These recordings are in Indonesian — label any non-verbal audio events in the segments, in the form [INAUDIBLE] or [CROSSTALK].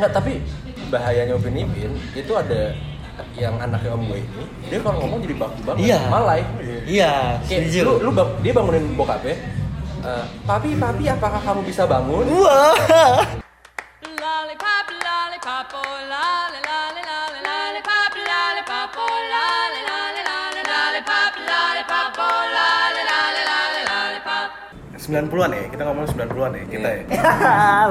Ya, tapi bahayanya Upin Ipin itu ada yang anaknya om gue ini dia kalau ngomong jadi baku banget Iya. malai Iya, kayak setuju. lu, lu bang- dia bangunin bokapnya eh, papi papi apakah kamu bisa bangun Wah. Lollipop, lollipop, oh lollipop, lollipop, oh lollipop, lollipop, oh lolly, lollipop. 90-an ya, kita ngomong 90-an ya, kita ya.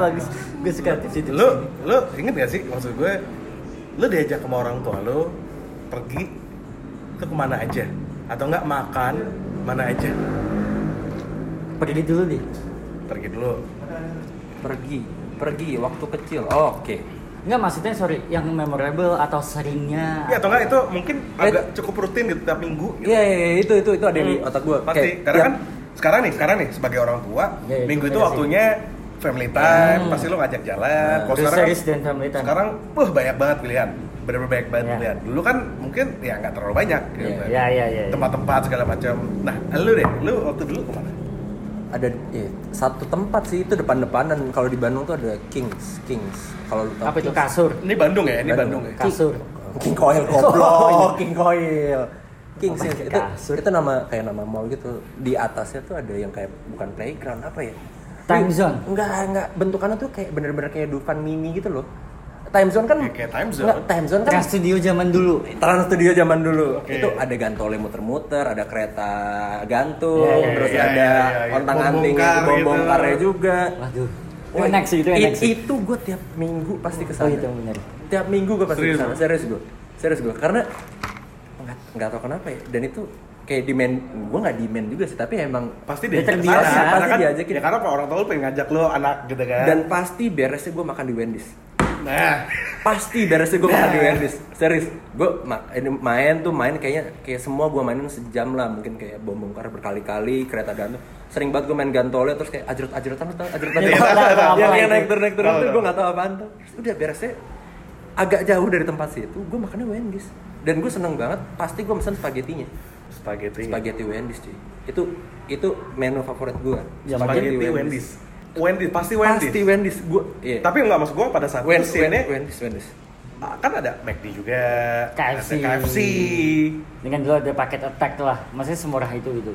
Bagus. Gue suka tips itu. Lu, lu inget gak sih maksud gue, lu diajak sama orang tua lu pergi ke ke mana aja? Atau enggak makan mana aja? pergi dulu deh. Pergi dulu. pergi pergi waktu kecil oh, oke Enggak maksudnya sorry, yang memorable atau seringnya. Ya atau enggak itu mungkin agak cukup rutin gitu tiap minggu gitu. iya iya iya, itu itu itu ada di otak gue Pasti, karena kan sekarang nih, sekarang nih sebagai orang tua, Ya, itu minggu itu beda sih. Family time, Hmm. pasti lu ngajak jalan. Kalau Terus sekarang dan family time. sekarang, wah banyak banget pilihan, bener-bener banyak banget Ya. pilihan. Dulu kan mungkin ya nggak terlalu banyak, gitu. Iya, iya, iya, iya. tempat-tempat segala macam. Nah, lu deh, lu waktu dulu ke mana? ada eh, satu tempat sih itu depan-depanan kalau di Bandung tuh ada Kings Kings kalau lu tahu Apa itu kasur? Ini Bandung ya, ini Bandung. Bandung, ya. Kasur. King Coil [LAUGHS] Oh, goblok. King Coil King Oh, sih itu kasur. itu nama kayak nama mall gitu di atasnya tuh ada yang kayak bukan playground apa ya Time zone? enggak enggak bentukannya tuh kayak bener-bener kayak Dufan mini gitu loh time zone kan Ya, kayak time zone. enggak, time zone kan Trans Studio zaman dulu. Trans Studio zaman dulu Oke. itu ada gantole muter-muter, ada kereta gantung, Iya, iya, terus iya, ada iya. ontang Bom anting bom gitu. bongkarnya juga. Waduh. Itu Wah, enak sih, itu enak it- sih. Itu gue tiap minggu pasti ke Oh itu benar. Tiap minggu gue pasti ke Serius sana. lu? Serius gue. Serius gue. Karena nggak nggak tahu kenapa ya. Dan itu kayak demand gue nggak demand juga sih tapi emang Pasti Dia terbiasa, karena pasti kan, diajakin. Ya karena apa orang tua lu pengen ngajak lu anak gitu kan. dan pasti beresnya gue makan di Wendy's. Nah, pasti beresnya gue makan di Nah. Wendy's. Serius gue ma- main tuh main kayaknya kayak semua gue mainin sejam lah mungkin kayak bom bongkar berkali-kali kereta gantung. Sering banget gue main gantolnya terus kayak ajrut ajrutan lu tau ajrutan Iya, itu tahu, tahu, yang apa naik turun naik turun tuh gue nggak tahu apaan tuh. Terus udah beresnya agak jauh dari tempat situ gue makannya Wendy's. Dan gue seneng banget pasti gue pesen spaghettinya spaghetti. spaghetti Wendy's cuy itu itu menu favorit gue Ya, Spaghetti Wendy's. Wendy's pasti Wendy's. pasti Wendy's gue iya. Tapi nggak maksud gua pada saat Wen- itu scene-nya, Wen- Wendy's Wendy's kan ada McD juga, KFC. ada KFC. Dengan dulu ada paket attack lah. Maksudnya semurah itu gitu.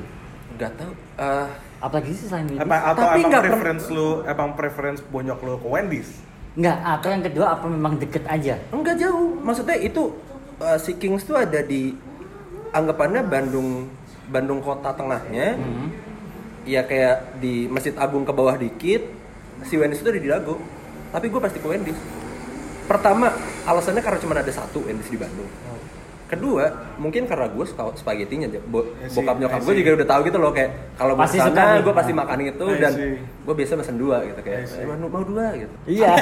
nggak tahu eh, Apalagi sih selain Wendy's? Apa atau Tapi emang preference lu, emang preference bonyok lu ke Wendy's? Enggak, atau yang kedua apa memang deket aja? Enggak jauh. Maksudnya itu uh, si Kings tuh ada di anggapannya Bandung Bandung kota tengahnya. Hmm. Ya kayak di Masjid Agung ke bawah dikit. Si Wendy's itu ada di Dago. Tapi gue pasti ke Wendy's. Pertama, alasannya karena cuma ada satu Wendy's di Bandung. Kedua, mungkin karena gue suka spagettinya. Bo bokap nyokap gue juga udah tahu gitu loh kayak kalau gue Pasti suka sana gue pasti makan itu dan gue biasa pesen dua gitu kayak. "Eh, mau, mau dua gitu. Iya.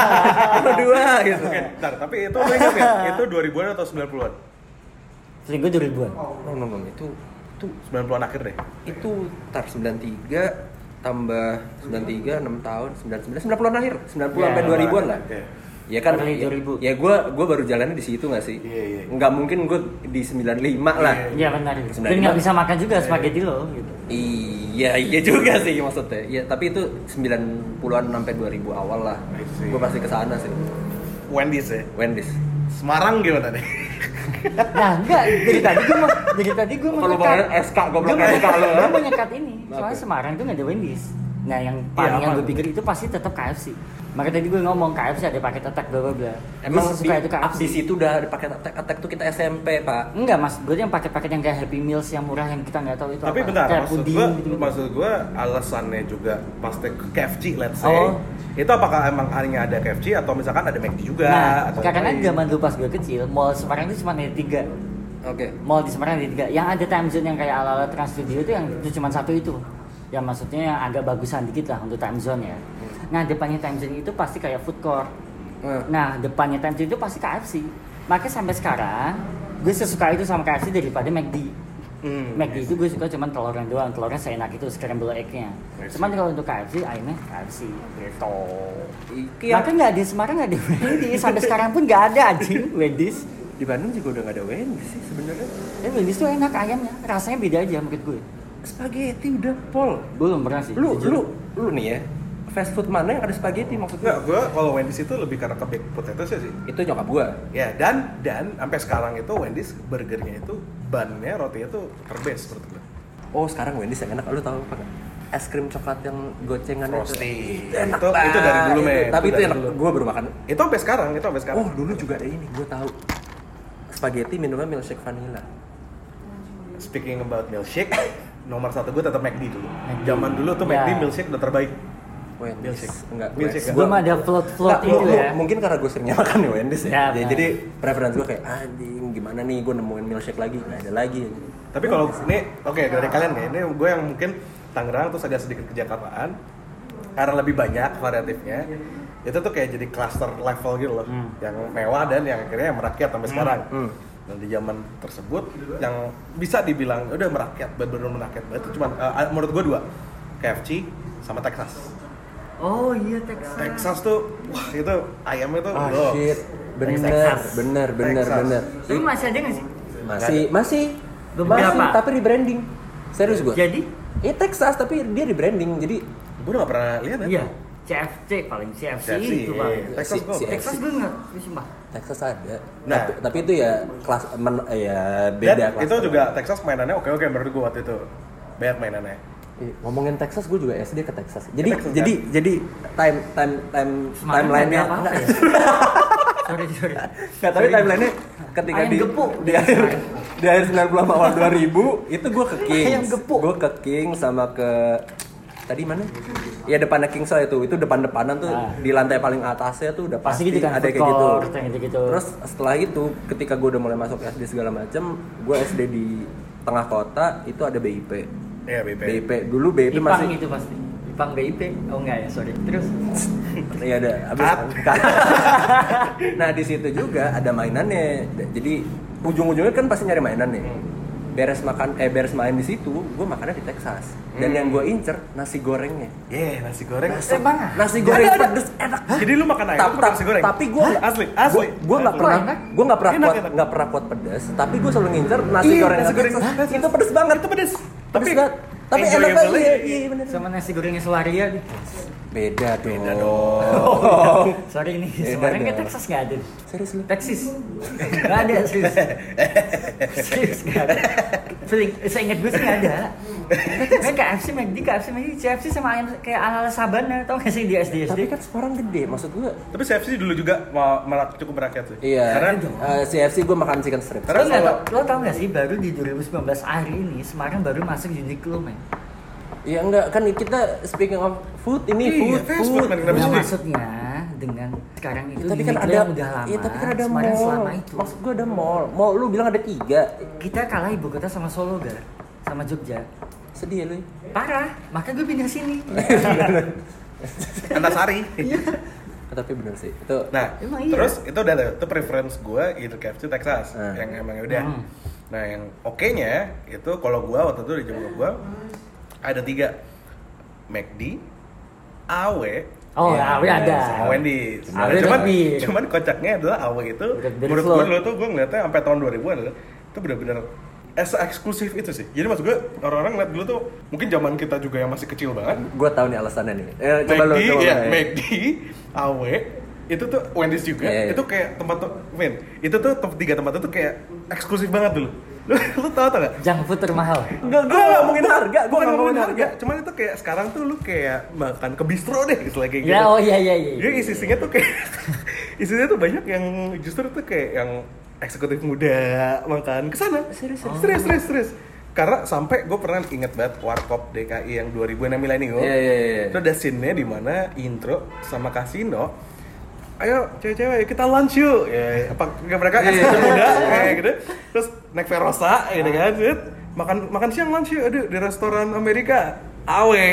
[LAUGHS] mau dua gitu. Oke, bentar, tapi itu ingat ya? Itu 2000-an atau 90-an? Feeling gue 2000-an. No, no, no, itu itu 90-an akhir deh. itu tar 93 tambah 93 6 tahun 99 90-an akhir 90 Ya, sampai 2000-an lah. Oke. Ya kan ya, 2000. ya gue gua baru jalannya di situ gak sih? Iya, iya. Nggak mungkin gue di 95 lah. Iya benar. Sembilan Dan nggak bisa makan juga spaghetti lo gitu. Iya, iya juga sih maksudnya. Ya, tapi itu 90-an sampai 2000 awal lah. Gue pasti ke sana sih. Wendy's ya. Wendy's. Semarang gimana nih? [LAUGHS] Nah enggak, dari tadi gue mau, dari tadi gue mau nyekat. SK, Gua mau- SK lo. Gue mau nyekat ini. Soalnya. Semarang tuh nggak ada Wendy's. Nah yang paling yang apa? gue pikir itu pasti tetap KFC. Maka tadi gue ngomong KFC ada paket attack bla bla bla. Emang di, suka itu KFC. di situ udah ada paket attack attack tuh kita SMP, Pak. Enggak mas, gue yang paket-paket yang kayak Happy Meals yang murah yang kita nggak tahu itu Tapi apa. bentar, kayak maksud gua, gitu. maksud gua alasannya juga pasti ke KFC let's say. Oh. Itu apakah emang hanya ada KFC atau misalkan ada McD juga Nah, atau karena zaman dulu pas gue kecil, mall Semarang itu cuma ada tiga. Oke. Mall di Semarang ada tiga. Yang ada time zone yang kayak ala-ala Trans Studio itu yang itu cuma satu itu. Yang maksudnya yang agak bagusan dikit lah untuk time zone ya. Nah depannya time zone itu pasti kayak food court. Hmm. Nah depannya time zone itu pasti KFC. Makanya sampai sekarang gue sesuka itu sama KFC daripada McD. Hmm, McD itu gue suka cuma telurnya doang, telurnya seenak itu scramble egg-nya. Cuman kalau untuk KFC, akhirnya KFC gitu. Iki yang Makanya nggak di Semarang nggak ada Wendy's, sampai sekarang pun nggak ada anjing Wendy's. di Bandung juga udah gak ada Wendy's sih sebenarnya. Eh Wendy's tuh enak ayamnya, rasanya beda aja menurut gue. Spaghetti udah pol. Belum pernah sih. Lu jujur. lu lu nih ya. fast food mana yang ada spaghetti maksud Enggak, gue kalau Wendy's itu lebih karena ke baked potatoes sih. itu nyokap gue Ya, dan dan sampai sekarang itu Wendy's burgernya itu bannya rotinya tuh terbest menurut gue. oh sekarang Wendy's yang enak lu tahu apa nggak? es krim coklat yang gocengan Frosty. itu enak Itu- banget itu dari dulu, men. tapi Itu itu enak gue baru makan Itu sampai sekarang, itu sampai sekarang. oh dulu juga ada ini gue tahu spaghetti minumnya milkshake vanilla Speaking about milkshake, nomor satu gue tetap McD dulu. McD. Zaman dulu tuh Ya. McD milkshake udah terbaik. Wendy's Milkshake. enggak Milkshake, gue- Belum ada float float Nggak, itu ya. Mungkin karena gue seringnya makan di Wendy's ya. Ya, jadi, benar. jadi preferensi gue kayak anjing gimana nih gue nemuin milkshake lagi nggak ada lagi. Tapi kalau ini, oke dari kalian nih, ini gue yang mungkin Tangerang terus agak sedikit ke Jakartaan, karena lebih banyak variatifnya, itu tuh kayak jadi cluster level gitu loh, Hmm. yang mewah dan yang akhirnya yang merakyat sampai sekarang. Hmm. Dan di zaman tersebut yang bisa dibilang udah merakyat, benar-benar merakyat banget itu cuma eh, menurut gue dua, KFC sama Texas. Oh iya Texas. Texas tuh, wah itu ayamnya tuh, Ah oh, shit, bener, Texas. bener, bener, Texas. bener. Tapi masih ada nggak sih? Masih, masih, masih, tapi rebranding. Serius gue. Jadi? Iya Texas, tapi dia rebranding. Jadi gue udah gak pernah lihat ya. Iya. CFC paling CFC, CFC, itu iya. paling. Texas Si- Texas gue nggak, gue sumpah. Texas ada. Nah. tapi, tapi itu ya kelas men, ya Dan beda itu cluster. juga Texas mainannya oke-oke menurut gue waktu itu. Banyak mainannya. Iya, ngomongin Texas gue juga SD ke Texas. Jadi Texas, jadi jadi time time time timelinenya ya? [LAUGHS] sorry sorry. Nggak, tapi timelinenya ketika Ayam di gepuk. di akhir di akhir 90 sama awal 2000 itu gue ke Kings. Gue ke Kings sama ke tadi mana? Ya depannya Kings lah itu. Itu depan-depanan tuh Ah. di lantai paling atasnya tuh udah Pasti pasti, gitu kan, ada kayak gitu. gitu-gitu. Terus setelah itu ketika gue udah mulai masuk SD segala macem, gue SD di tengah kota itu ada BIP. Iya, BIP. BIP dulu BIP Ipang masih itu pasti. Ipang BIP. Oh enggak ya, sorry. Terus [LAUGHS] Iya ada. Abis, [LAUGHS] Cut. nah di situ juga ada mainannya. Jadi ujung-ujungnya kan pasti nyari mainan nih. Beres makan, eh beres main di situ, gue makannya di Texas. Dan yang gue incer nasi gorengnya. Iya, nasi goreng. Nasi, Emang? nasi goreng Ada, ada. pedes enak. Jadi lu makan ayam, Ta- lu ta- nasi goreng. Tapi gue asli, asli. Gue nggak pernah, gue nggak pernah kuat, nggak pernah kuat pedas. Tapi gue selalu ngincer nasi goreng nasi goreng. Itu pedes banget. Itu pedes. Pedes Tapi. Tapi enak banget. Iya, iya bener. sama nasi gorengnya Selaria nih. Beda dong. Beda dong. [LAUGHS] Sorry nih, Beda sebenarnya kayak dong. Texas nggak ada. Serius lu? Texas. Nggak ada, serius. [LAUGHS] serius nggak ada. Feeling, seingat gue sih nggak ada. Kayak KFC, McD, KFC, McD, CFC sama ayam kayak ala-ala Sabana, tau gak sih di SD SD? Tapi kan sekarang gede, maksud gue Tapi CFC dulu juga mau merak- cukup merakyat sih. Iya, Karena eh, CFC gue makan chicken strip. Karena Lo lo tau gak sih baru di 2019 hari ini Semarang baru masuk Uniqlo men. Iya enggak, kan kita speaking of food ini Iya, food, fast food. food, Nah, sih? maksudnya dengan sekarang itu Ya, tapi kan ada, udah lama. iya tapi kan ada Semarang mall. selama itu. Maksud gue ada mall. Mall lu bilang ada tiga. Kita kalah ibu kota sama Solo gar, sama Jogja. Sedih ya lu. Parah, maka gue pindah sini. Antasari. Ah, tapi bener sih. Itu Nah, Emang iya? terus itu udah itu preference gue itu KFC Texas Hmm. yang emang udah. Hmm. Nah, yang oke-nya itu kalau gue waktu itu di zaman gue ada tiga McD, AW, Oh, Iya, Awi ada. sama Wendy's. Nah, Awi cuman, lebih. cuman kocaknya adalah AW itu menurut gue dulu tuh gue ngeliatnya sampai tahun 2000-an adalah itu bener-bener es eksklusif itu sih. Jadi maksud gue orang-orang ngeliat dulu tuh mungkin zaman kita juga yang masih kecil banget. gue tahu nih alasannya nih. Eh, coba lu McD, coba ya. McD, AW, itu tuh Wendy's juga. Iya, iya. Itu kayak tempat tuh, Vin, itu tuh tiga tempat itu kayak eksklusif banget dulu. Lu, [LAUGHS] lu tau tau gak? Junk food termahal. Enggak, gue nggak ngomongin harga. Gue nggak ngomongin harga, cuman itu kayak sekarang tuh lu kayak makan ke bistro deh, istilah kayak gitu. Ya, oh iya iya iya. Jadi isi-isinya tuh kayak [LAUGHS] isinya tuh banyak yang justru tuh kayak yang eksekutif muda makan ke sana. Serius, serius, serius, serius, serius. Karena sampai gue pernah inget banget Warkop DKI yang 2000 yang milenial. Iya, iya, iya. Itu ada scene-nya di mana intro sama kasino ayo cewek-cewek kita lunch yuk ya apa nggak mereka Iya, eksekutif iya. muda kayak gitu terus naik Verosa gitu kan Set. makan makan siang lunch yuk aduh di restoran Amerika awe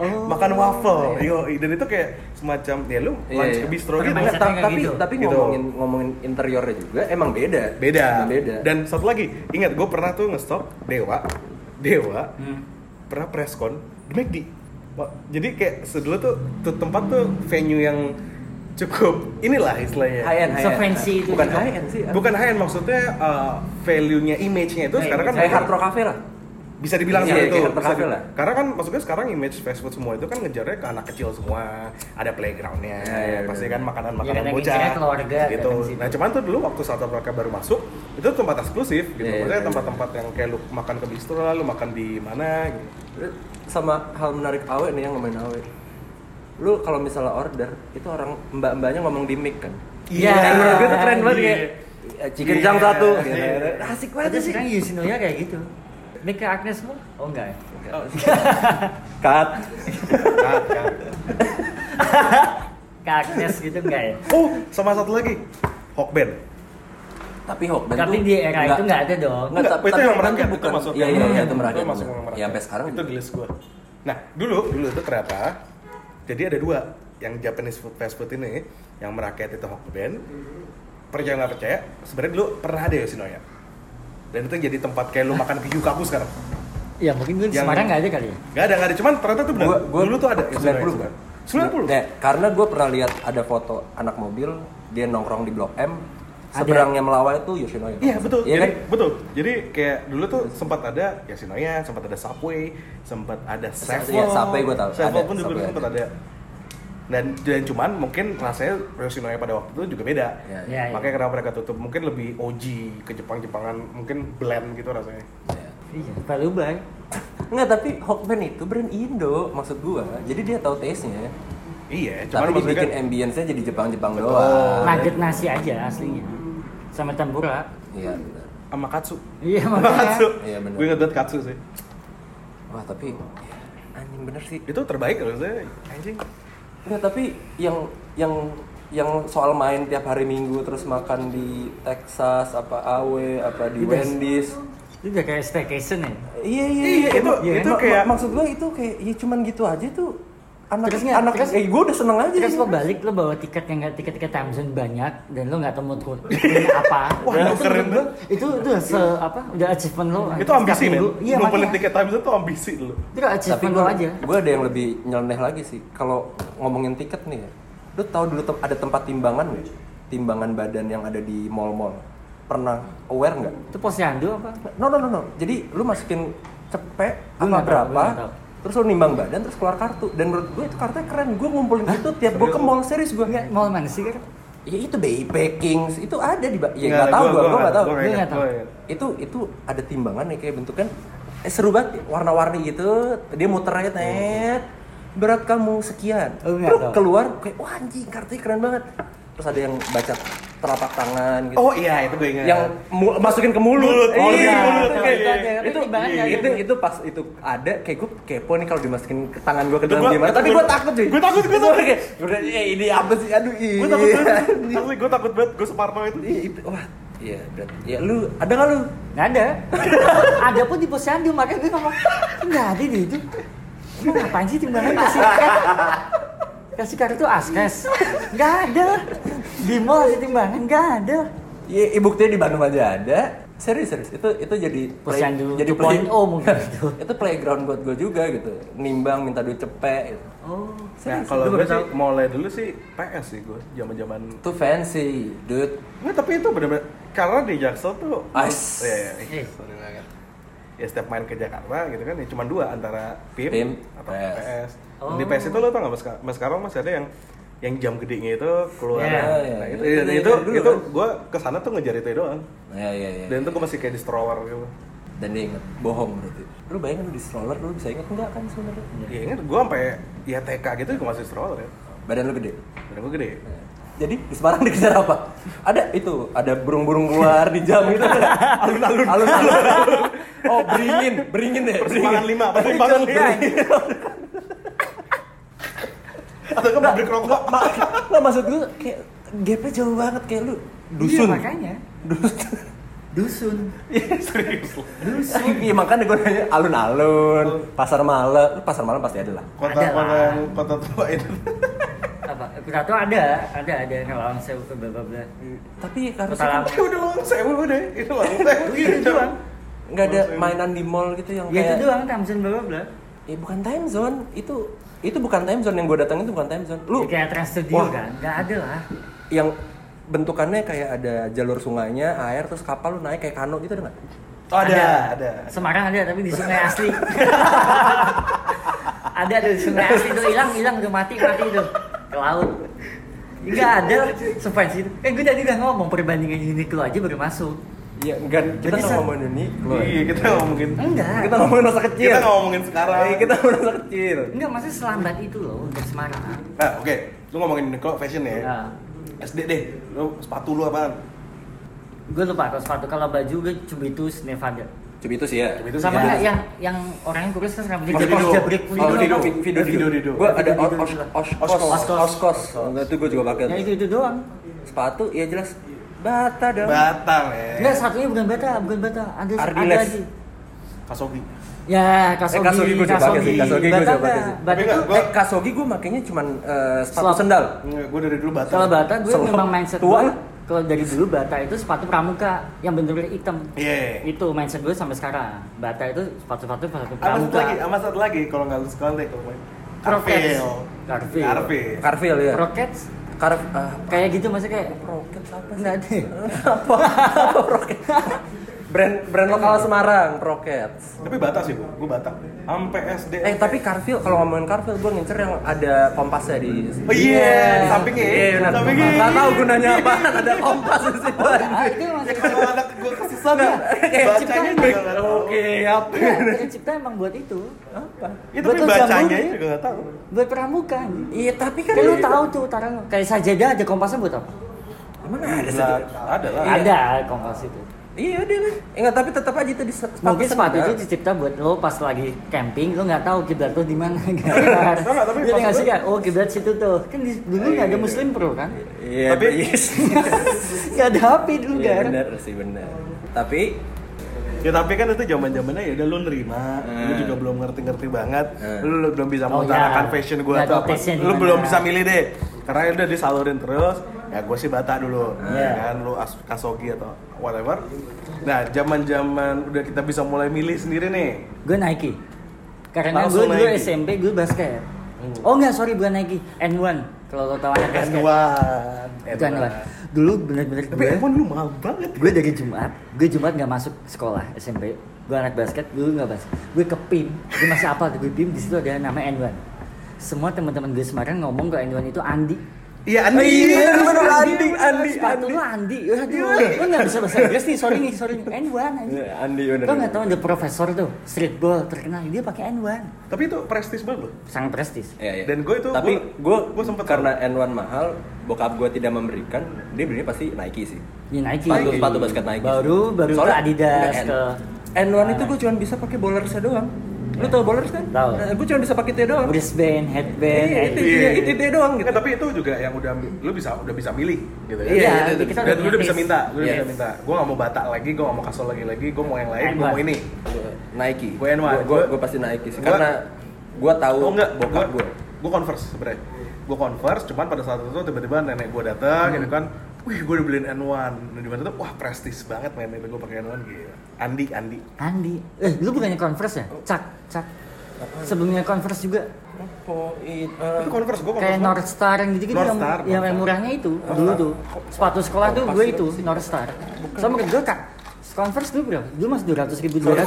Oh. makan waffle yo dan itu kayak semacam ya lu Iya, lunch iya. ke bistro Tapi gitu Nggak, mindsetnya ta- kayak tapi gitu. tapi Gitu. ngomongin ngomongin interiornya juga emang beda. beda Emang beda. dan satu lagi ingat gue pernah tuh ngestop Dewa Dewa Hmm. pernah preskon di McD jadi kayak sedulu tuh tuh tempat tuh venue yang cukup inilah istilahnya high end, high end. Se-fancy itu Bukan high end sih. bukan high end maksudnya uh, value-nya image-nya itu Kayak sekarang kan kayak hard rock cafe lah. Bisa dibilang Iya, seperti itu. Bisa di- lah. Karena kan maksudnya sekarang image fast food semua itu kan ngejarnya ke anak kecil semua, ada playgroundnya, Iya, iya, pasti bener. kan makanan-makanan Iya, kan bocah, keluarga gitu. Nah cuman tuh dulu waktu saat mereka baru masuk itu tempat eksklusif gitu, Iya, iya, maksudnya iya. tempat-tempat yang kayak lu makan ke bistro lah, lu makan di mana gitu. sama hal menarik awe nih yang ngomongin awe lu kalau misalnya order itu orang mbak-mbaknya ngomong di mic kan Iya. Dan menurut gue tuh keren banget Iya. kayak "Ya, chicken Iya. jam satu gitu. Iya. asik banget sih sekarang kayak gitu. Make ke Agnes mu? Oh enggak ya? [LAUGHS] cut Kan, kan. Ke Agnes gitu enggak ya? Oh, sama satu lagi, Hokben. tapi Hokben Tapi tuh di era itu nggak ada dong. Enggak, Enggak, tapi itu yang merakyat, tuh itu bukan masuk iya yang iya iya, merakyat. itu merakyat Itu masuk bener. yang merakyat. ya sampai sekarang itu di list gua. Nah, dulu dulu itu ternyata jadi ada dua yang Japanese food fast food ini yang merakyat itu Hokben. Percaya nggak percaya, sebenarnya dulu pernah ada Yoshinoya. Dan itu jadi tempat kayak lu makan kaku sekarang. Ya mungkin gue Semarang nggak ada kali ya. Gak ada, gak ada. Cuman ternyata tuh benar. Gua- gua dulu tuh ada 90 kan? 90. Nah, karena gue pernah lihat ada foto anak mobil dia nongkrong di Blok M seberangnya Melawai itu Yoshinoya Iya betul. iya jadi kan betul. Jadi kayak dulu tuh sempat ada Yoshinoya, sempat ada Subway, sempat ada Sevel. Iya, Subway gua tahu. Sevel pun dulu sempat ada. ada. Dan dan cuman mungkin rasanya Yoshinoya pada waktu itu juga beda. Iya, iya. Makanya kenapa mereka tutup? Mungkin lebih OG ke Jepang-Jepangan, mungkin blend gitu rasanya. Iya. Iya, baru bay. Enggak, tapi Hokben itu brand Indo maksud gua. Jadi dia tahu taste-nya. Iya, cuman Tapi dibikin kan ambience-nya jadi Jepang-Jepang Betul. doang. Nugget nasi aja aslinya. Sama tempura. Iya, benar. sama katsu. Iya Sama makanya. katsu. Iya, bener. Gue inget banget katsu sih. Wah, tapi ya, anjing bener sih. Itu terbaik loh saya. Anjing. Enggak, tapi yang yang yang soal main tiap hari Minggu terus makan di Texas apa AW apa di Udah. Wendy's. Itu udah kayak staycation ya. Iya iya Iya, itu- Emang- itu ma- ma- kayak- maksud gua itu kayak ya cuman gitu aja tuh anak Terus anak terus- eh gue udah seneng aja Terus sih. lo balik lo bawa tiket yang nggak tiket tiket Time Zone banyak dan lo nggak temu tuh [LAUGHS] apa. Wah, Dan itu keren gua, itu itu se apa udah achievement lo. Itu ambisi men. Iya Ngumpulin makanya. tiket time itu ambisi dulu. Itu achievement lo gue aja. gue ada yang lebih nyeleneh lagi sih. Kalau ngomongin tiket nih, lu tahu dulu tem- ada tempat timbangan nggak? Timbangan badan yang ada di mall-mall. Pernah aware nggak? Itu posyandu apa? No no no no. Jadi lu masukin cepet apa berapa? tahu. Terus lu nimbang badan terus keluar kartu. Dan menurut gue itu kartunya keren. Gue ngumpulin itu tiap gue ke mall serius gue. Enggak, mau mana sih kan? Ya itu backpacking itu ada di ba- ya Nggak, nggak tahu gua- gue gue nggak tahu. nggak. Itu itu ada timbangan nih kayak bentukan eh, seru banget warna-warni gitu. Dia muternya net. Berat kamu sekian. Oh, nggak keluar kayak wah anjing kartunya keren banget. Terus ada yang baca telapak tangan gitu. Oh iya, itu gue ingat. yang mu- masukin ke mulut. Mulut, oh iya, iya, itu mulut, kayak- iya, iya. itu iya, nggak itu gitu. itu pas itu ada kayak gue kepo nih kalau dimasukin ke tangan gue ke Itu dalam gua- gimana. itu Tapi gue takut cuy. gua takut, gua Gua takut. kayak udah eh, ini apa sih? Aduh iya. gue takut banget. Asli gue takut banget. Gue separno itu. Iya, itu wah. Iya, berarti. Ya lu ada nggak lu? Nggak ada. [LAUGHS] ada pun di posyandu makanya gue ngomong nggak ada di itu. Emang ngapain sih timbangan kasih [LAUGHS] kasih kartu askes? Nggak ada. Di mall ada timbangan nggak ada. Iya, eh, buktinya di Bandung aja ada. Serius, serius. Itu itu jadi play- jadi 2.0 mungkin itu. [LAUGHS] itu playground buat gue juga gitu. Nimbang minta duit cepet gitu. Oh. Nah, Serius, kalau itu gue sih mulai dulu sih PS sih gue, zaman-zaman. Itu fancy, dude. Nggak, tapi itu bener-bener karena di Jaksel tuh. Ais. Iya, iya, iya. Eh. Sorry banget. Ya setiap main ke Jakarta gitu kan, ya cuma dua antara PIM, PIM, atau PS. PS. Oh. Di PS itu lo tau nggak mas, mas sekarang masih ada yang yang jam gedenya itu keluar. Iya, Nah, iya. itu, Itu itu, dari itu, dulu itu kan? gue ke sana tuh ngejar itu doang. Ya, ya, ya. Dan itu gue masih kayak di stroller gitu. dan dia inget bohong berarti lu bayangin lu di stroller lu bisa inget enggak kan sebenarnya Ya ingat gue sampai ya TK gitu gue masih stroller ya. badan lu gede Dan gue gede. jadi di Semarang dikejar apa ada itu ada burung-burung keluar di jam itu alun-alun alun-alun oh beringin beringin deh Persimpangan beringin. lima, persimpangan lima. Atau kan pabrik rokok. Ma- nggak maksud gue kayak gapnya jauh banget kayak lu dusun Iya, makanya. dusun Dusun. Serius. Dusun. [LAUGHS] iya makanya gue nanya alun-alun pasar malam Lu pasar malam pasti ada lah Kota kota yang kota tua itu. Apa? Pirato ada, ada ada Rawang Sewu ke bla bla bla. tapi Kota harusnya kan. Ya udah long sewu udah. Itu long sewu. Itu doang. nggak ada mainan di mall gitu yang Ya kayak itu doang Tamsun bla bla bla. Eh bukan time zone, itu itu bukan time zone yang gue datang itu bukan time zone. Lu Ya, kayak Trans Studio Wah. kan? Nggak ada lah. yang bentukannya kayak ada jalur sungainya, air terus kapal lu naik kayak kano gitu ada nggak? Oh, ada, ada. Semarang ada tapi di sungai asli. [LAUGHS] ada tuh di sungai asli tuh hilang hilang udah mati mati tuh ke laut. Enggak ada sefans itu. Eh gue tadi udah ngomong perbandingan Uniqlo aja baru masuk. Iya, enggak. Kita Jadi nggak ngomongin ini. Iya, kita ngomongin. Enggak. Kita ngomongin masa kecil. Kita ngomongin sekarang. Iya, kita ngomongin masa kecil. Enggak, maksudnya selambat itu loh untuk Semarang. Nah, oke. Lu ngomongin Uniqlo fashion ya. Nah, SD deh. Lu sepatu lu apaan? gue lupa kalau sepatu kalau baju gue Cubitus Nevada. Coba itu sih ya. Itu Sama sih. nggak yang yang orangnya kurus kan rambutnya Oh, jabrik Dido. jabrik Oh, Dido, Dido. Vid- Vido, Vido, Dido. Gue ada Dido. os, os, Oskos. os, oskos. Enggak itu gue juga pakai. Ya itu itu doang. Sepatu, ya jelas. Bata dong. Batang ya. Enggak, satunya bukan bata, bukan bata. Ada ada lagi. Kasogi. Ya, Kasogi. Eh, Kasogi gua juga pakai sih, Kasogi gua Bata juga pakai sih. Bata enggak, Eh, Kasogi gue makainya cuman eh, sepatu sendal. Enggak, gue dari dulu Batang. kalau Bata gue memang mindset Tua. gue kalau dari dulu Bata itu sepatu pramuka yang bener-bener hitam. Iya. Itu mindset gue sampai sekarang. Bata itu sepatu-sepatu sepatu Sama satu pramuka. lagi, sama satu lagi kalau nggak lu sekolah deh kalau main. Rockets. Carvel. Carvel. Carvel. Carvel ya. Rockets Carv ah, kayak gitu maksudnya kayak Rocket apa sih? enggak ada. [LAUGHS] apa? Apa Rocket? Brand brand lokal Semarang, Rockets. Tapi Bata sih, gue Bata. Sampai SD. Eh tapi Carvel kalau ngomongin Carvel gue ngincer yang ada kompasnya di Oh iya, di sampingnya. ya. Iya, benar. Sampingnya. Nggak tahu gunanya apa, [LAUGHS] ada kompas di situ. Ah, anjing. itu Ya masih kalau anak gue kasih sana, Kayak bacanya juga nggak tahu. Oke, apa? Iya, dari cipta emang buat itu. Apa? Ya tapi Betul, bacanya juga nggak tahu. Buat pramuka. Iya, tapi kan lu tahu tuh tarang kayak sajadah ada kompasnya buat apa? Emang ada sih? Nah, ada lah. Iya. Ada kompas itu. Iya, udah lah. Enggak, tapi tetap aja itu di se- Mungkin sepatu itu dicipta buat lo pas lagi camping, lo nggak tahu kiblat lo di mana [LAUGHS] kan. Enggak, tapi Jadi maksud nggak sih gue- kan? Oh kiblat situ tuh. Kan di, dulu nggak ada muslim pro kan? Iya, Tapi- tapi yes. [LAUGHS] Nggak ada HP dulu Iya, kan? benar sih benar. Tapi Ya tapi kan itu zaman zamannya ya udah lu nerima, lu Hmm. juga belum ngerti-ngerti banget, Hmm. lu, lu belum bisa Oh, mengutarakan iya. fashion gue Nggak atau apa, lu belum bisa milih deh, karena udah disalurin terus, ya gue sih bata dulu, Iya. ya kan lu as kasogi atau whatever. Nah zaman zaman udah kita bisa mulai milih sendiri nih, Gue Nike. Karena gue dulu. SMP gue basket. Hmm. Oh enggak, sorry bukan Nike, N1. Kalau lo tahu anak basket. N1, Bukan N1. Dulu bener-bener Tapi gue. N1 lu mahal banget. gue dari Jumat, gue Jumat nggak masuk sekolah SMP. Gue anak basket, dulu nggak basket. Gue ke PIM, gue masih apa gue PIM di situ ada nama N1. Semua teman-teman gue Semarang ngomong kalau N1 itu Andi. Iya Andi. iya, Terus bener, Andi. Andi, Andi, Sepatu Andi. lu Andi. Waduh, lu nggak bisa bahasa Inggris nih, sorry nih, sorry nih. N1 Andi. Iya, Andi, bener, Lo nggak bener. tahu ada profesor tuh, streetball terkenal, dia pakai N1. Tapi itu prestis banget loh. Sangat prestis. Iya, iya. Dan gue itu- tapi gue- gue sempet karena N1 mahal, bokap gue tidak memberikan, dia belinya pasti Nike sih. Ya Nike. Sepatu sepatu basket Nike. Baru baru ke Soalnya Adidas N- ke N1 itu gue cuma bisa pakai bollersnya doang. Lu tau bowlers kan? Tahu. Nah, gue cuma bisa pakai itu doang. wristband, headband. Iya, itu, headband. iya, itu, itu doang gitu. Nggak, tapi itu juga yang udah lu bisa udah bisa milih gitu ya. Iya, itu, kita lu udah bisa minta, lu udah Yes. bisa minta. Gue gak mau batak lagi, gue gak mau kasol lagi lagi, gue mau yang lain, gue N1. mau ini. Nike. Gua N1. Gue Gua- gue pasti Nike sih. Gua- Karena gue tahu Oh enggak, bokap gue. Gue converse sebenernya. Gue converse, cuman pada saat itu tiba-tiba nenek gue datang, gitu kan. Wih, gue udah beliin N1. Dan di mana tuh, wah prestis banget nenek gue pakai N1 gitu. Andi, Andi. Andi. Eh, lu bukannya Converse ya? Cak, cak. Sebelumnya Converse juga. Oh, it, Itu converse, gue converse. Kayak. North Star yang gitu-gitu North yang, Star, yang, North Star. murahnya itu dulu tuh. Sepatu sekolah tuh gue itu North Star. Sama menurut gue kak, Converse dulu berapa? Dulu masih 200 ribu, 200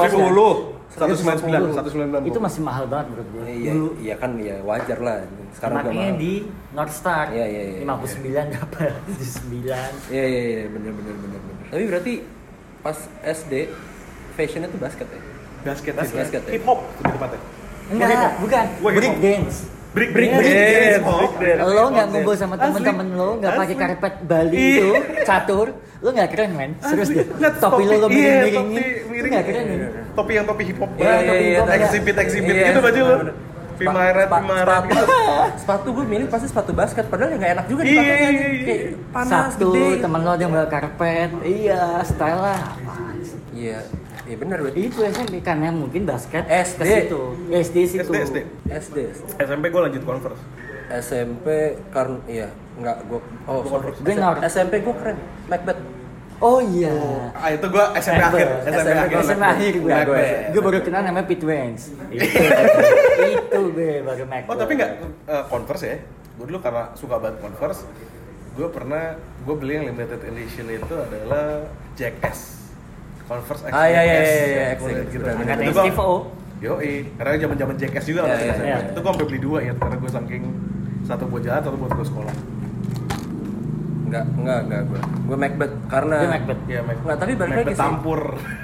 150. 199. Itu masih mahal banget menurut gue. Iya, Dulu. iya kan ya wajar lah. Sekarang udah Makanya mahal. di North Star Iya, iya, iya, 59 dapat 79. Iya iya iya bener bener bener bener. Tapi berarti pas SD fashionnya tuh basket ya? Basket, Basket, basket ya? hip hop lebih tepatnya. Enggak, bukan. Break dance. Break, Break Iya, break dance. Lo nggak ngumpul sama temen-temen lo, nggak pakai karpet Bali Iya. itu, catur, lo nggak keren men, serius deh. Topi lo lo iya, lo miring. nggak keren. Topi yang topi hip hop Iya, banget. ada. exhibit exhibit Iya, gitu baju lo. Pimaret, pimaret sepatu, gitu. sepatu gue milih pasti sepatu basket padahal ya nggak enak juga Iya, dipakai iya, iya. kayak panas Sabtu gede temen lo yang bawa karpet, iya style lah. Iya iya benar berarti Itu SMP karena mungkin basket SD. ke situ, SD situ. SD, SD. SD SMP gue lanjut converse. SMP karena iya nggak gue oh sorry Gue. SMP gue keren Macbeth Oh iya. Ah itu gue SMP akhir, SMP akhir. SMP akhir gue. Nggak, gue. Gue baru kenal namanya Pete Wentz. Itu, itu gue baru Mac. Oh tapi nggak eh, converse ya? Gue dulu karena suka banget converse, gue pernah gue beli yang limited edition itu adalah Jack S. Converse X. Ah, iya, iya, X, iya, iya, X, gitu. Angkatnya Itu gua- Steve O. Yoi, karena zaman zaman Jackass juga Iya, lah iya, iya. Itu gue sampai beli dua ya, karena gue saking satu buat jalan, satu buat gue sekolah. Enggak, enggak, enggak gue. Gue Macbeth karena Dia Macbeth. Iya, Mac. Nggak, tapi balik Macbeth lagi tampur.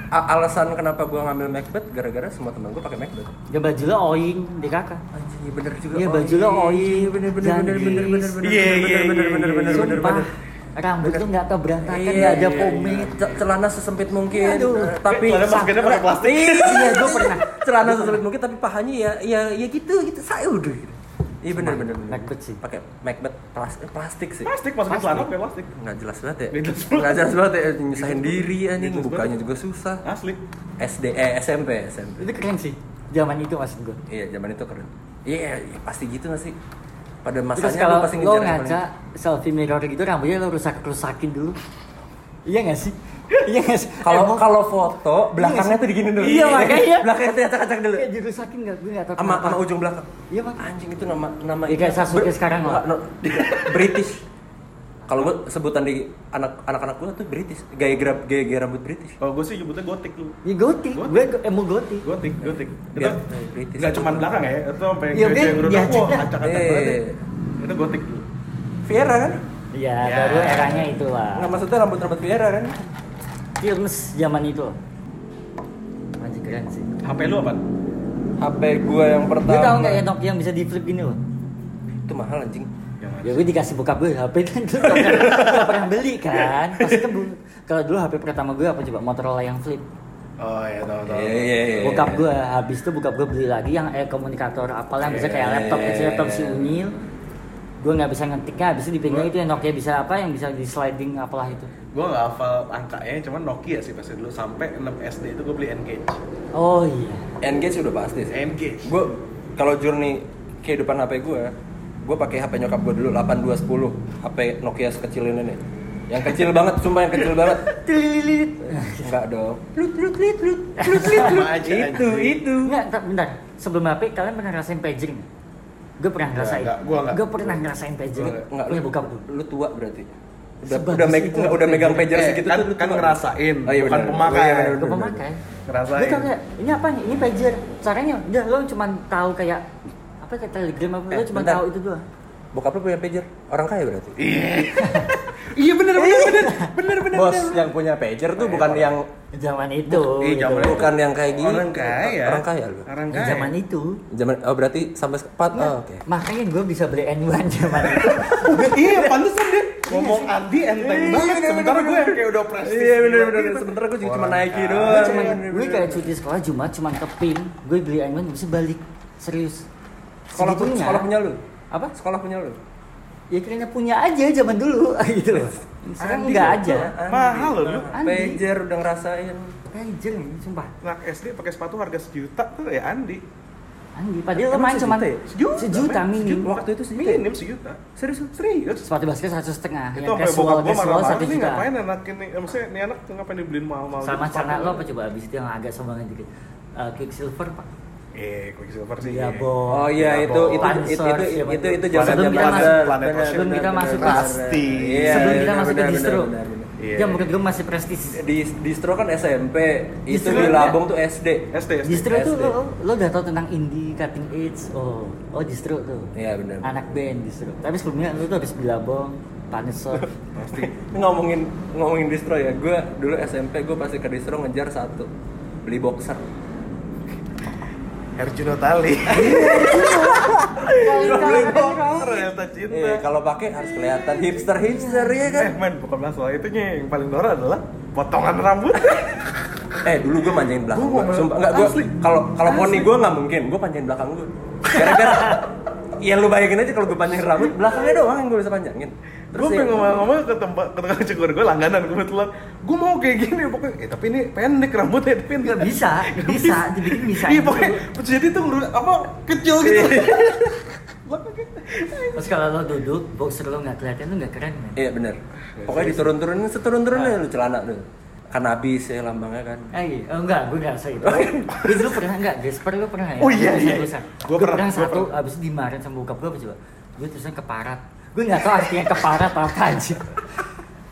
A- alasan kenapa gue ngambil Macbeth gara-gara semua teman gue pakai Macbeth. Ya baju lo oing di kakak. Iya bener juga. Iya, baju lo iya, oing, iya, bener bener bener bener bener bener Iya, iya, bener iya, bener iya, bener iya. bener bener bener. Rambut tuh nggak tau berantakan, Iya, nggak ada iya, pomade. Ce- celana sesempit mungkin Aduh. eh, tapi Celana maskernya pakai plastik. Iya, gue [LAUGHS] pernah. celana sesempit mungkin tapi pahanya ya ya ya gitu gitu saya udah gitu. iya bener bener bener Macbeth sih. pakai Macbeth plastik plastik sih Plastik, masukin celana pakai plastik. nggak jelas banget ya Nggak jelas banget. nggak jelas banget ya nyusahin diri anjing bukanya juga susah Asli. SD eh SMP SMP Itu keren sih. Zaman itu maksud gue. iya zaman itu keren iya iya, pasti gitu nggak sih pada Terus masanya kalau lu pasti lo ngaca selfie mirror gitu rambutnya lo rusak-rusakin dulu. Iya gak sih? [LAUGHS] iya gak sih? kalau kalau foto belakangnya tuh digini dulu Iya, makanya. belakangnya tuh acak-acak dulu kayak dirusakin gak? Gue gak tau sama sama ujung belakang Iya pak. anjing itu nama nama Ya, kayak Sasuke sekarang lah. British kalau gue sebutan di anak anak-anak gue tuh British gaya gaya gaya, gaya rambut British Kalau gue sih nyebutnya gotik lu. Ya gotik. Gue emo gotik. Gotik, gotik. Itu nggak cuma belakang ya, itu sampai Iya, gede dia yang udah wah acak-acak Eh. banget. ya. Itu gotik dulu. Viera kan Iya, Ya. baru eranya itu lah. nggak maksudnya rambut rambut Viera kan Films zaman itu. Anjir keren sih. HP lu apa? HP gue yang pertama Gue tau gak ya Nokia yang bisa di flip gini loh? itu mahal anjing Yang Ya gue dikasih bokap gue HP kan dulu gak pernah, gak pernah beli kan. Pasti kan bu- Kalau dulu HP pertama gue apa coba? Motorola yang flip. Oh iya tahu tahu. iya iya iya Bokap gue habis itu bokap gue beli lagi yang eh, komunikator apalah yang bisa kayak Iya, laptop iya, kecil laptop iya. si unyil Gue nggak bisa ngetiknya habis itu dipegang itu yang Nokia bisa apa yang bisa di sliding apalah itu. Gue nggak hafal angkanya, cuman Nokia sih pasti dulu. Sampai 6 SD itu gue beli Engage. Oh iya. Engage udah pasti sih. Engage. gue kalau journey kehidupan HP gue gue pakai HP nyokap gue dulu 8210 HP Nokia sekecil ini nih yang kecil banget sumpah yang kecil banget [LAUGHS] Tililit enggak dong lut lut lut lut lut lut itu itu Enggak, bentar, bentar. Sebelum HP kalian pernah ngerasain pager nggak? Gue pernah ngerasain. enggak, gua enggak. Gue pernah ngerasain pager. Gua enggak Punya lu, bokap gue. lu tua berarti udah Sebagus udah, meg- itu udah, megang pager Eh, segitu kan- tuh kan ngerasain, oh, iya bukan pemakai. Oh, iya, bener, pemakai. Ngerasain. Gue tau kayak, ini apa nih? Ini pager. Caranya, udah lo cuma tahu kayak apa kayak telegram apa? Lo Eh, cuma bentar. tahu itu doang. bokap lu punya pager orang kaya berarti [LAUGHS] Iya bener bener bener bener bener. bos bener. yang punya pager tuh bukan yang Zaman itu. Gitu. zaman bukan yang kayak gini Orang kaya. orang kaya lu Orang Ya, kaya. zaman itu. zaman oh berarti sampai sepat oh, oke Makanya gue bisa beli N1 zaman itu. [LAUGHS] iya, pantesan deh. Ngomong Andi enteng Iya, banget. bener, Sementara bener, gue yang kayak udah prestis. Iya bener gitu. bener. Sementara gue juga cuma kaya. doang. Gue kayak cuti sekolah Jumat cuma ke PIN. Gue beli N1 bisa balik. Serius. Sekolah pun Segitunya. sekolah punya lu. Apa? Sekolah punya lu. Ya kayaknya punya aja zaman dulu [LAUGHS] gitu loh. Sekarang enggak aja. Andi. Mahal loh. Pager udah ngerasain. Pager nih, sumpah. Anak SD pakai sepatu harga sejuta tuh ya Andi. Andi, padahal lo Emang main cuma sejuta ya? sejuta, sejuta minim. Waktu itu sejuta ya? Minim sejuta. Serius? Serius. Sepatu basket satu setengah, itu sampai bokap gue marah-marah satu nih juta. ngapain anak ini eh, maksudnya ini anak ngapain dibeliin mahal-mahal Sama gitu celana sepatu? lo apa coba abis itu yang agak sombongan dikit. Uh, Quicksilver pak. Eh Quicksilver sih Iya, iya. Oh iya Ya, itu itu itu itu itu tuh? itu zaman Sebelum kita masuk- Planet. Sebelum kita masuk Pasti. Iya, Sebelum iya, kita masuk ke distro. Iya, Yang iya. menurut gue masih prestis. Di distro kan SMP, itu Distro di ya? Labong tuh SD. SD SD Distro tuh SD. lo, lo udah tau tentang indie, cutting edge. Oh, oh distro tuh. Iya benar. Anak band distro. Tapi sebelumnya lo tuh habis bilabong, panesor. [LAUGHS] pasti ngomongin ngomongin distro ya gue dulu SMP gue pasti ke distro ngejar satu beli boxer Herjuno Tali ternyata cinta. Eh kalau pakai harus kelihatan hipster hipster ya kan? Eh men bukan masalah itunya yang paling norak adalah potongan rambut. Eh dulu gue manjain belakang gue sumpah nggak gue kalau kalau poni gue nggak mungkin. Gue panjangin belakang gue gara-gara ya lu bayangin aja kalau gue panjangin rambut belakangnya doang yang gue bisa panjangin. Gue ya, pengen ngomong-ngomong ke tempat ke tukang cukur gue langganan kebetulan gue mau kayak gini pokoknya. Eh tapi ini pendek rambutnya tapi [LAUGHS] Nggak bisa, bisa, dibikin bisa. iya pokoknya jadi tuh ngurus- apa kecil gitu. [LAUGHS] Terus kalau lo duduk, boxer lo nggak kelihatan lo nggak keren men. iya bener. Pokoknya diturun-turunin seturun-turunnya lu celana tuh kanabis ya lambangnya kan Eh, iya. oh enggak, gue nggak rasa itu. Gue dulu pernah enggak, Desper lo pernah ya? Oh, iya, iya. Gue Gua pernah, pernah, gua satu, pernah. abis itu dimarahin sama bokap gue apa coba? Gue terusan keparat. Gue nggak tahu artinya keparat apa aja.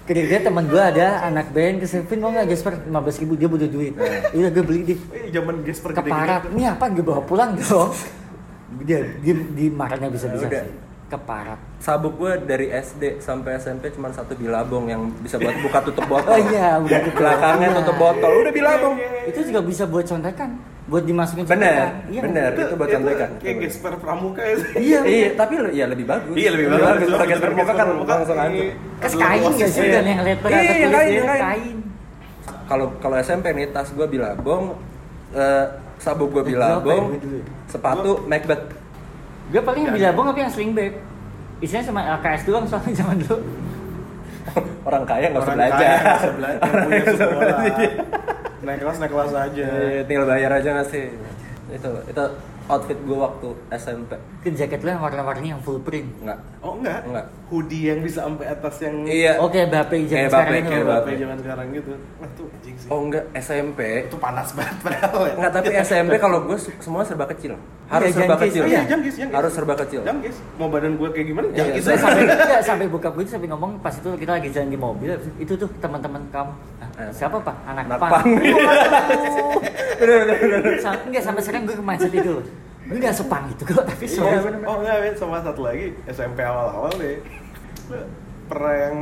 Kira-kira temen gue ada anak band ke Sevin mau nggak Gasper 15 ribu dia butuh duit. Iya gue beli deh. Eh, zaman Gasper gede-gede Keparat. Ini apa gue bawa pulang dong. Dia di, di marahnya bisa bisa Udah. sih. Keparat. Sabuk gue dari SD sampai SMP cuma satu bilabong yang bisa buat buka tutup [LAUGHS] botol. Oh iya, udah tutup Belakangnya tutup botol. Udah bilabong. Itu juga bisa buat contekan, buat dimasukin Bener. Iya, bener. Itu, Itu buat contekan. Kayak Gasper Pramuka ya. Iya. [LAUGHS] Iya, tapi ya lebih bagus. Iya lebih bagus. Kalau Gasper Muka kan Pramuka, langsung iya. hancur. Kas kain nggak sih Iya. dan yang letter Iya, atau yang kain, yang kain. Kalau kalau SMP nih tas gue bilabong, eh, sabuk gue bilabong, ya, sepatu Macbeth. Gue paling yang bilabong tapi yang sling bag. Isinya cuma LKS doang soalnya zaman dulu. Orang kaya nggak usah belajar. kaya usah belajar, Orang punya kaya nggak usah sekolah. belajar. Naik kelas naik kelas aja. Iya, tinggal bayar aja nggak sih? Itu itu outfit gue waktu SMP. Ke jaket lo yang warna-warni yang full print. Enggak. Oh enggak? Enggak. Hoodie yang bisa sampai atas yang Iya. Oke, Bape zaman Kayak sekarang Bape, itu. kayak Kayak Bape. zaman sekarang gitu. Wah tuh anjing sih. Oh enggak, SMP. Itu panas banget padahal ya. Enggak, tapi SMP kalau gue semua serba kecil. Harus Iya, serba kecil. Iya, jangkis, jangkis. Harus serba kecil. Jangkis. Mau badan gue kayak gimana? Iya, Jangkis Saya aja. sampai enggak, sampai buka gue sampai ngomong pas itu kita lagi jalan di mobil itu tuh teman-teman kamu Eh. siapa pak anak, Anak pang pang. [LAUGHS] Bener, bener, enggak sampai sekarang gue ke mindset itu gue nggak sepang itu kok tapi Iya, sorry bener. Oh enggak, sama satu lagi SMP awal-awal deh. Pernah yang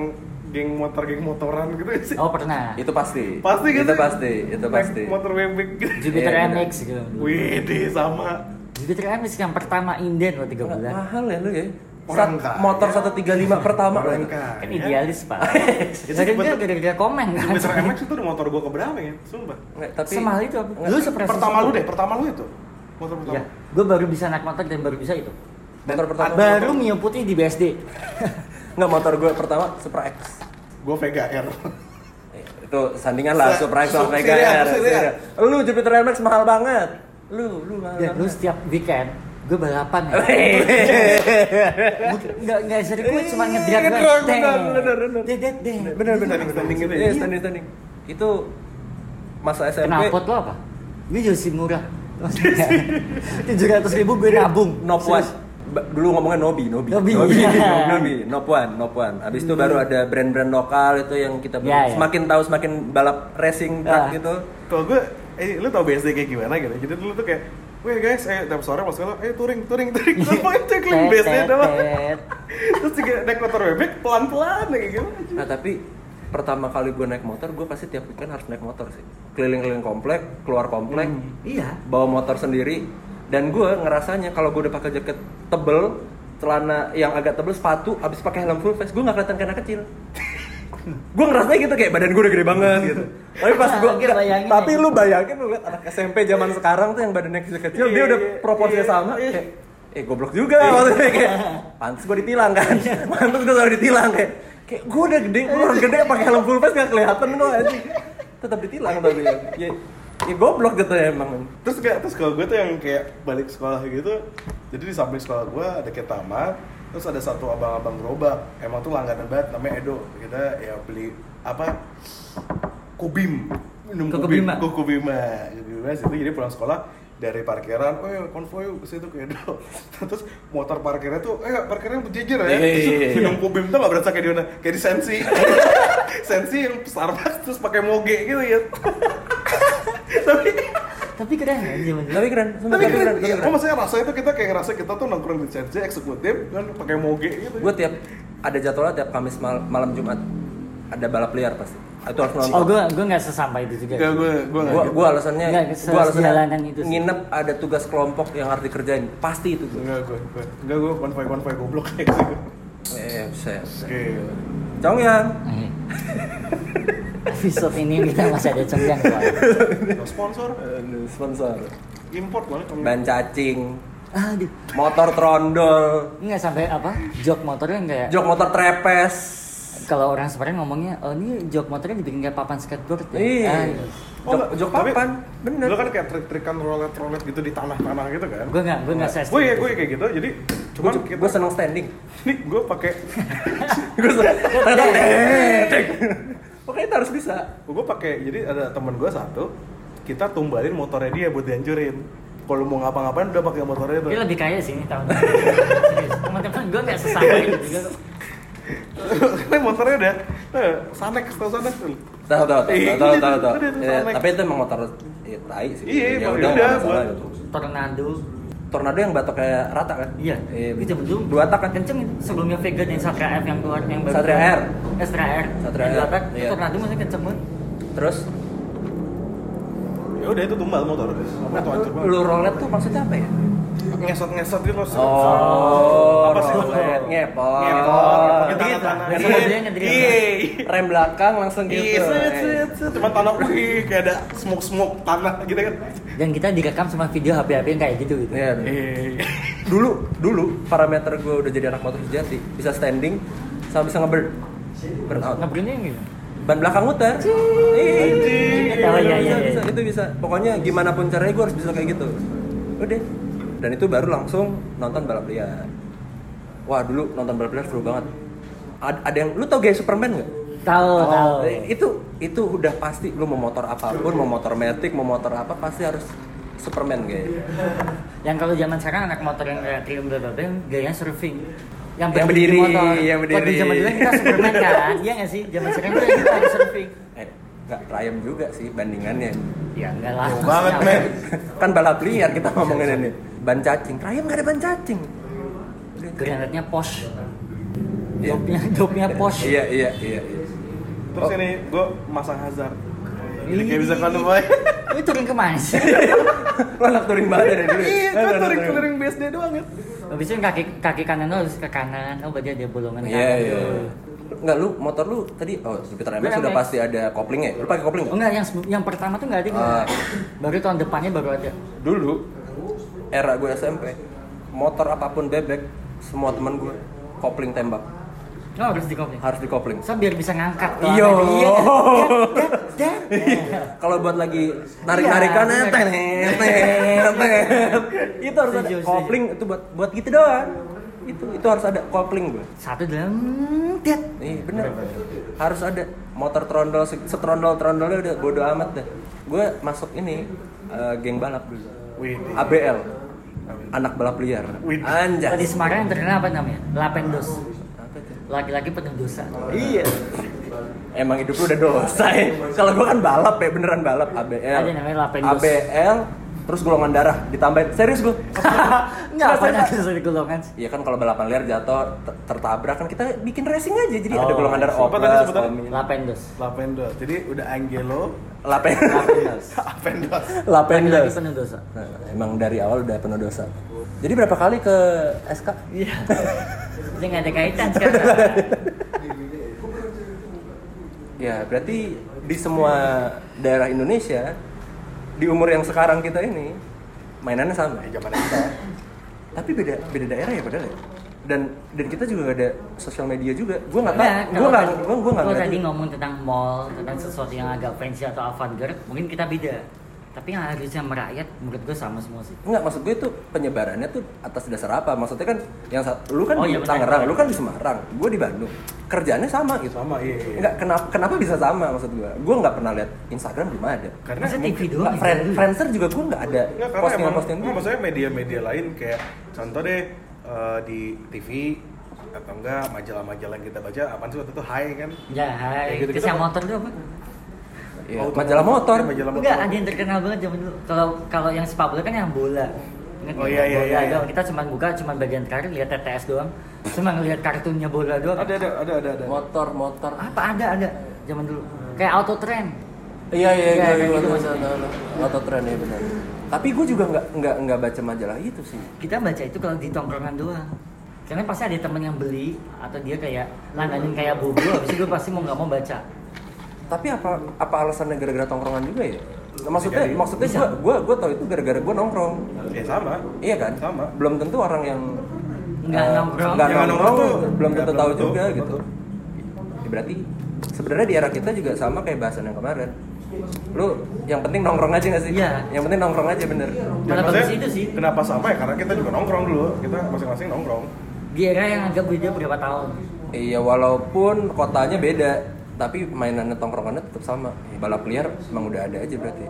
geng motor geng motoran gitu ya sih? oh pernah Itu pasti. Pasti gitu. Itu pasti, itu Naik pasti. Motor bebek gitu. Jupiter Iya, bener. MX gitu Wih, deh sama. Jupiter MX yang pertama inden waktu tiga bulan Mahal ya lu ya. Orang Sat- kaya. motor 135 pertama. Orang loh. kaya. kan idealis pak [LAUGHS] Itu jadi dia gara-gara komen kan Jupiter MX itu udah motor gue keberapa ya? Sumpah. Nggak, tapi semahal itu apa? Lu Pertama lu deh, pertama lu itu. Motor pertama. Iya, gue baru bisa naik motor dan baru bisa itu. motor pertama. Baru Mio putih di BSD. Enggak [LAUGHS] motor gue pertama Supra X. Gue Vega R. Eh, itu sandingan lah Supra X sama Vega R. Lu Jupiter MX mahal banget. Lu, lu mahal Dan lu setiap weekend gue balapan ya. [LAUGHS] Enggak enggak sirkuit cuma ngedrive Iya, doang. bener, bener, bener. Bener bener Standing- gitu ya? Iya, standing standing. Itu masa SMP. Kenapa lo apa? Ini Yosi murah. Tujuh ratus ribu gue nabung. One. Ba- Dulu ngomongnya Nobi, Nobi, Nobi, Nobi, iya. Nobi, Nop One, Nop One. Abis itu baru ada brand-brand lokal itu yang kita Ya, ya. semakin tahu semakin balap racing truck Ah. gitu. Kalau gue, eh lu tau BSD kayak gimana gitu? Jadi dulu tuh kayak, weh guys, eh tiap sore pas sekolah, eh touring, touring, touring, [LAUGHS] terus pokoknya cekling BSD tet, doang. Terus juga naik motor bebek pelan-pelan kayak gimana? Nah tapi pertama kali gue naik motor, gue pasti tiap weekend harus naik motor sih. Keliling-keliling komplek, keluar komplek, Iya. bawa motor sendiri. Dan gue ngerasanya kalau gue udah pakai jaket tebel, celana yang agak tebel, sepatu, abis pakai helm full face, gue nggak kelihatan anak kecil. gue ngerasanya gitu kayak badan gue udah gede banget gitu. Tapi pas gue, tapi lu bayangin lu liat anak SMP zaman sekarang tuh yang badannya kecil-kecil, dia Iya, udah iya, proporsinya iya, sama, iya. kayak eh goblok juga maksudnya kayak pantes gue ditilang kan [LAUGHS] pantes gue selalu ditilang kayak kayak gue udah gede gue orang gede pakai helm full face gak kelihatan kok anjing. Tetap ditilang tapi ya. Ya, ya goblok gitu ya emang. Terus kayak, terus kalau gue tuh yang kayak balik sekolah gitu, jadi di samping sekolah gue ada kayak taman, terus ada satu abang-abang gerobak, emang tuh langganan banget, namanya Edo. Kita ya beli apa? Kubim, minum kubim, Bima. Koko Bima, Koko Bima situ. Jadi pulang sekolah dari parkiran, oh ya konvoy ke situ ke Edo. [LAUGHS] Terus motor parkirnya tuh, eh parkirnya berjejer ya. Iya, iya, Terus iya. minum kubim tuh gak berasa kayak di mana, kayak di sensi. [LAUGHS] sensi yang Starbucks terus pakai moge gitu ya. Tapi Tapi keren ya tapi keren tapi keren, keren, iya. keren. Oh, maksudnya rasanya itu kita kayak ngerasa kita tuh nongkrong di CNC eksekutif kan pakai moge gitu. gue tiap ada jadwalnya tiap Kamis mal- malam Jumat ada balap liar pasti itu harus nonton Oh gue gue nggak sesampai itu juga. Enggak, gue gue gua, gitu. gua alasannya gua alasannya itu sih. nginep ada tugas kelompok yang harus dikerjain pasti itu gue Enggak gue, gue enggak gue konvoy konvoy goblok kayak gitu. eh buset Oke. Cong yang [LAUGHS] Eh. Episode ini kita masih ada cenggang. No sponsor sponsor import kamu. ban cacing Aduh. motor trondol Ini nggak sampai apa? Jok motornya kayak jok motor trepes kalau orang sebenarnya ngomongnya, oh ini jok motornya dibikin kayak papan skateboard ya. Iya. Ah, Jok, enggak, jok tapi papan, bener. Lu kan kayak trik-trikan rolet-rolet gitu di tanah-tanah gitu kan. Gue nggak, gue nggak se Gue ya gue kayak gitu. Jadi cuman kita gue seneng standing. nih gue pakai [LAUGHS] gue seneng. Pokoknya itu harus bisa. gue pakai jadi ada temen gue satu kita tumbalin motornya dia buat dihancurin kalau mau ngapa-ngapain udah pakai motornya itu Dia lebih kaya sih ini tahun. [LAUGHS] Teman-teman gue nggak sesampai itu juga. Karena motornya udah eh, Sanex, tau Sanex tuh. Tahu tahu tahu Iya, tahu itu tahu Sonic. Tapi itu emang motor ya, tai sih. Iya, ya udah udah. Tornado. Tornado yang batok kayak rata kan? Iya, Iya. itu betul. Dua tak kan? Kenceng itu. sebelumnya Vega dan Satria F yang keluar yang baru. Satria R. Eh, Satria R. Satria Yang dua R, tak, iya. Tornado masih kenceng banget. Terus Ya udah itu tumbal motor. Motor tuh hancur banget. lu rolet tuh maksudnya apa ya? Ngesot-ngesot gitu loh. Oh, Apa sih? rolet, ngepot. Ngepot, pakai Gitu. Iya. Iya. Rem belakang langsung gitu. Iya, set, set, set. Cuma tanah, wih, kayak ada smoke-smoke tanah gitu kan. Dan kita direkam sama video HP-HP yang kayak gitu gitu. Iya. Iya. Dulu, dulu parameter gue udah jadi anak motor sejati, bisa standing sama bisa ngebird. Burn out. Ngebrinnya yang gitu. ban belakang muter. Iya, Oh, iya, iya, bisa, iya. itu bisa. Pokoknya gimana pun caranya gue harus bisa kayak gitu. Udah. Dan itu baru langsung nonton balap liar. Wah dulu nonton balap liar seru banget. Ad- ada yang lu tau gaya Superman nggak? Tahu, tahu. Eh, Itu itu udah pasti lu mau motor apa pun, mau motor metik, mau motor apa pasti harus Superman gaya. Yang kalau zaman sekarang anak motor yang kayak Triumph bla yang gayanya surfing. Yang, Yang berdiri di berdiri, motor. yang Kalau di berdiri. zaman dulu kita Superman kan, [LAUGHS] iya nggak sih? Zaman sekarang kita kita harus surfing. Eh, nggak Triumph juga sih bandingannya. Ya enggak lah. Banget, men. kan balap liar kita ngomongin ini. Ban cacing, Triumph nggak ada ban cacing. Granatnya posh. Iya. Dopnya, dopnya. Iya, iya, iya. iya. Terus ini gue masang hazard. Jadi kayak bisa kan boy. Lu turun ke mana sih? [LAUGHS] Lo anak touring banget dari dulu. ya? Iya, Lo cuma anak touring touring BSD doang ya. Habis itu kaki kaki kanan lu harus ke kanan. Oh, berarti ada bolongan Iya, kanan. iya. tuh. Enggak lu motor lu tadi oh Jupiter Gue MS sudah pasti ada koplingnya. Lu pakai kopling Oh nggak? enggak, yang yang pertama tuh enggak ada. Ah. Baru tahun depannya baru ada. Dulu era gue SMP, motor apa pun bebek, semua teman gue kopling tembak Oh, harus dikopling. harus dikopling. So biar bisa ngangkat. tuh Iya. Iya. Dan, dan. [LAUGHS] Kalau buat lagi narik-narikan Iya, bener. ten, ten, ten. itu harus ada kopling itu buat buat gitu doang. Itu itu harus ada kopling gue. Satu dalam det. Iya bener Harus ada motor trondol setrondol trondolnya udah bodo amat deh. Gue masuk ini eh, geng balap dulu. Wih. ABL anak balap liar. Wih. Kalau di Anjas. Semarang yang terkenal apa namanya? Lapendos. Laki-laki penuh dosa. Iya. Emang hidup lu udah dosa ya. Kalau gua kan balap ya, beneran balap ABL. Ada namanya Lapendos. ABL terus golongan darah ditambahin. Serius gua. [LAUGHS] Enggak apa serius. nanti dari golongan. Iya kan kalau balapan liar jatuh ter- tertabrak kan kita bikin racing aja. Jadi ada Oh, golongan darah apa tadi Oplas, sebutannya? Omin. Lapendos. Lapendos. Jadi udah Angelo, Lapen. Lapendos. Lapendos. [LAUGHS] Lapendos. Penuh dosa. Nah, emang dari awal udah penuh dosa. Jadi berapa kali ke SK? Iya. [LAUGHS] Jadi nggak ada kaitan sekarang. Ya, berarti di semua daerah Indonesia di umur yang sekarang kita ini mainannya sama. Eh, zaman kita. Tapi beda beda daerah ya padahal ya. Dan dan kita juga gak ada sosial media juga. Gue nggak tahu. Gue nggak tadi- gue gue nggak tadi ngomong tentang mall, tentang sesuatu yang agak fancy atau avant-garde, mungkin kita beda. Tapi yang harusnya merakyat, menurut gue sama semua sih. Enggak, maksud gue itu penyebarannya tuh atas dasar apa? Maksudnya kan yang lu kan Oh, di iya. Tangerang, lu kan di Semarang, gue di Bandung. Kerjaannya sama gitu. Sama, iya, iya. Enggak, kenapa kenapa bisa sama maksud gue? Gue nggak pernah lihat Instagram belum ada. Karena Masa TV doang? Nggak, friend, Friendster juga gue nggak ada Enggak, karena postingan emang, postingan enggak, gue. maksudnya media-media lain kayak contoh deh eh, di TV atau enggak majalah-majalah yang kita baca apaan sih waktu itu Hai kan Ya, hai. Kayak gitu-gitu. Kisah motor itu apa? Iya, Oh, majalah motor. Iya, majalah motor. Enggak, ada yang terkenal banget zaman dulu. Kalau kalau yang sepak bola kan yang bola. Ingat Oh, iya, iya, Bola iya, iya. doang. Kita cuma buka cuma bagian terakhir lihat TTS doang. Cuma ngelihat kartunnya bola doang. ada ada ada ada ada Motor, motor. Apa ada ada zaman dulu. Kayak auto trend. Iya iya Iya, iya, tahu. Auto trend ya benar. Tapi gue juga nggak nggak nggak baca majalah itu sih. Kita baca itu kalau di tongkrongan doang. Karena pasti ada temen yang beli atau dia kayak langganin kayak bobo, habis itu gue pasti mau nggak mau baca. Tapi apa apa alasannya gara-gara tongkrongan juga ya? Maksudnya jadi. maksudnya gue gue gue tau itu gara-gara gue nongkrong. ya sama Iya kan? Sama. Belum tentu orang yang Nggak eh, nongkrong. nggak nongkrong, nongkrong tuh belum tentu tahu tentu, juga betul. gitu. Ya, berarti sebenarnya di era kita juga sama kayak bahasan yang kemarin. Lu yang penting nongkrong aja gak sih? Iya. Yang penting nongkrong aja bener. Ya, bagus maksudnya itu sih. kenapa sama ya karena kita juga nongkrong dulu kita masing-masing nongkrong Di era yang agak beda berapa tahun. Iya walaupun kotanya beda, tapi mainannya tongkrongannya tetap sama. Ya, balap liar emang udah ada aja berarti.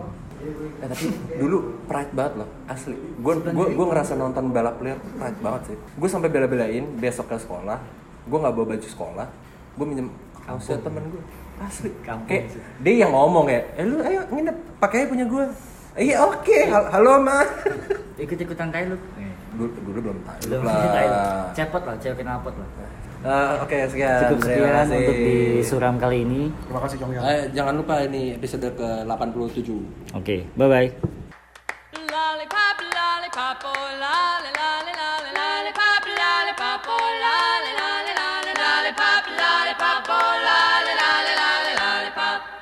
Eh tapi dulu pride banget loh, asli. Gue gue gue ngerasa nonton balap liar pride banget sih. Gue sampai bela-belain besok ke sekolah gue nggak bawa baju sekolah gue minjem kaosnya temen gue asli Kampung kayak sih. dia yang ngomong ya eh lu ayo nginep pakai punya gue iya oke Hal- halo ma Ikut-ikutan kayak lu. dulu dulu belum tahu Belum [LAUGHS] lah Cepot lah, cewek knalpot lah. Uh, Oke, okay, sekian. Cukup sekian terima kasih. untuk di suram kali ini. Terima kasih Chong Eh, jangan lupa ini episode ke-87. Oke, okay, bye-bye. Lollipop, lollipop, oh, lollipop, lollipop, lollipop, lollipop, lollipop, lollipop, lollipop. lolly.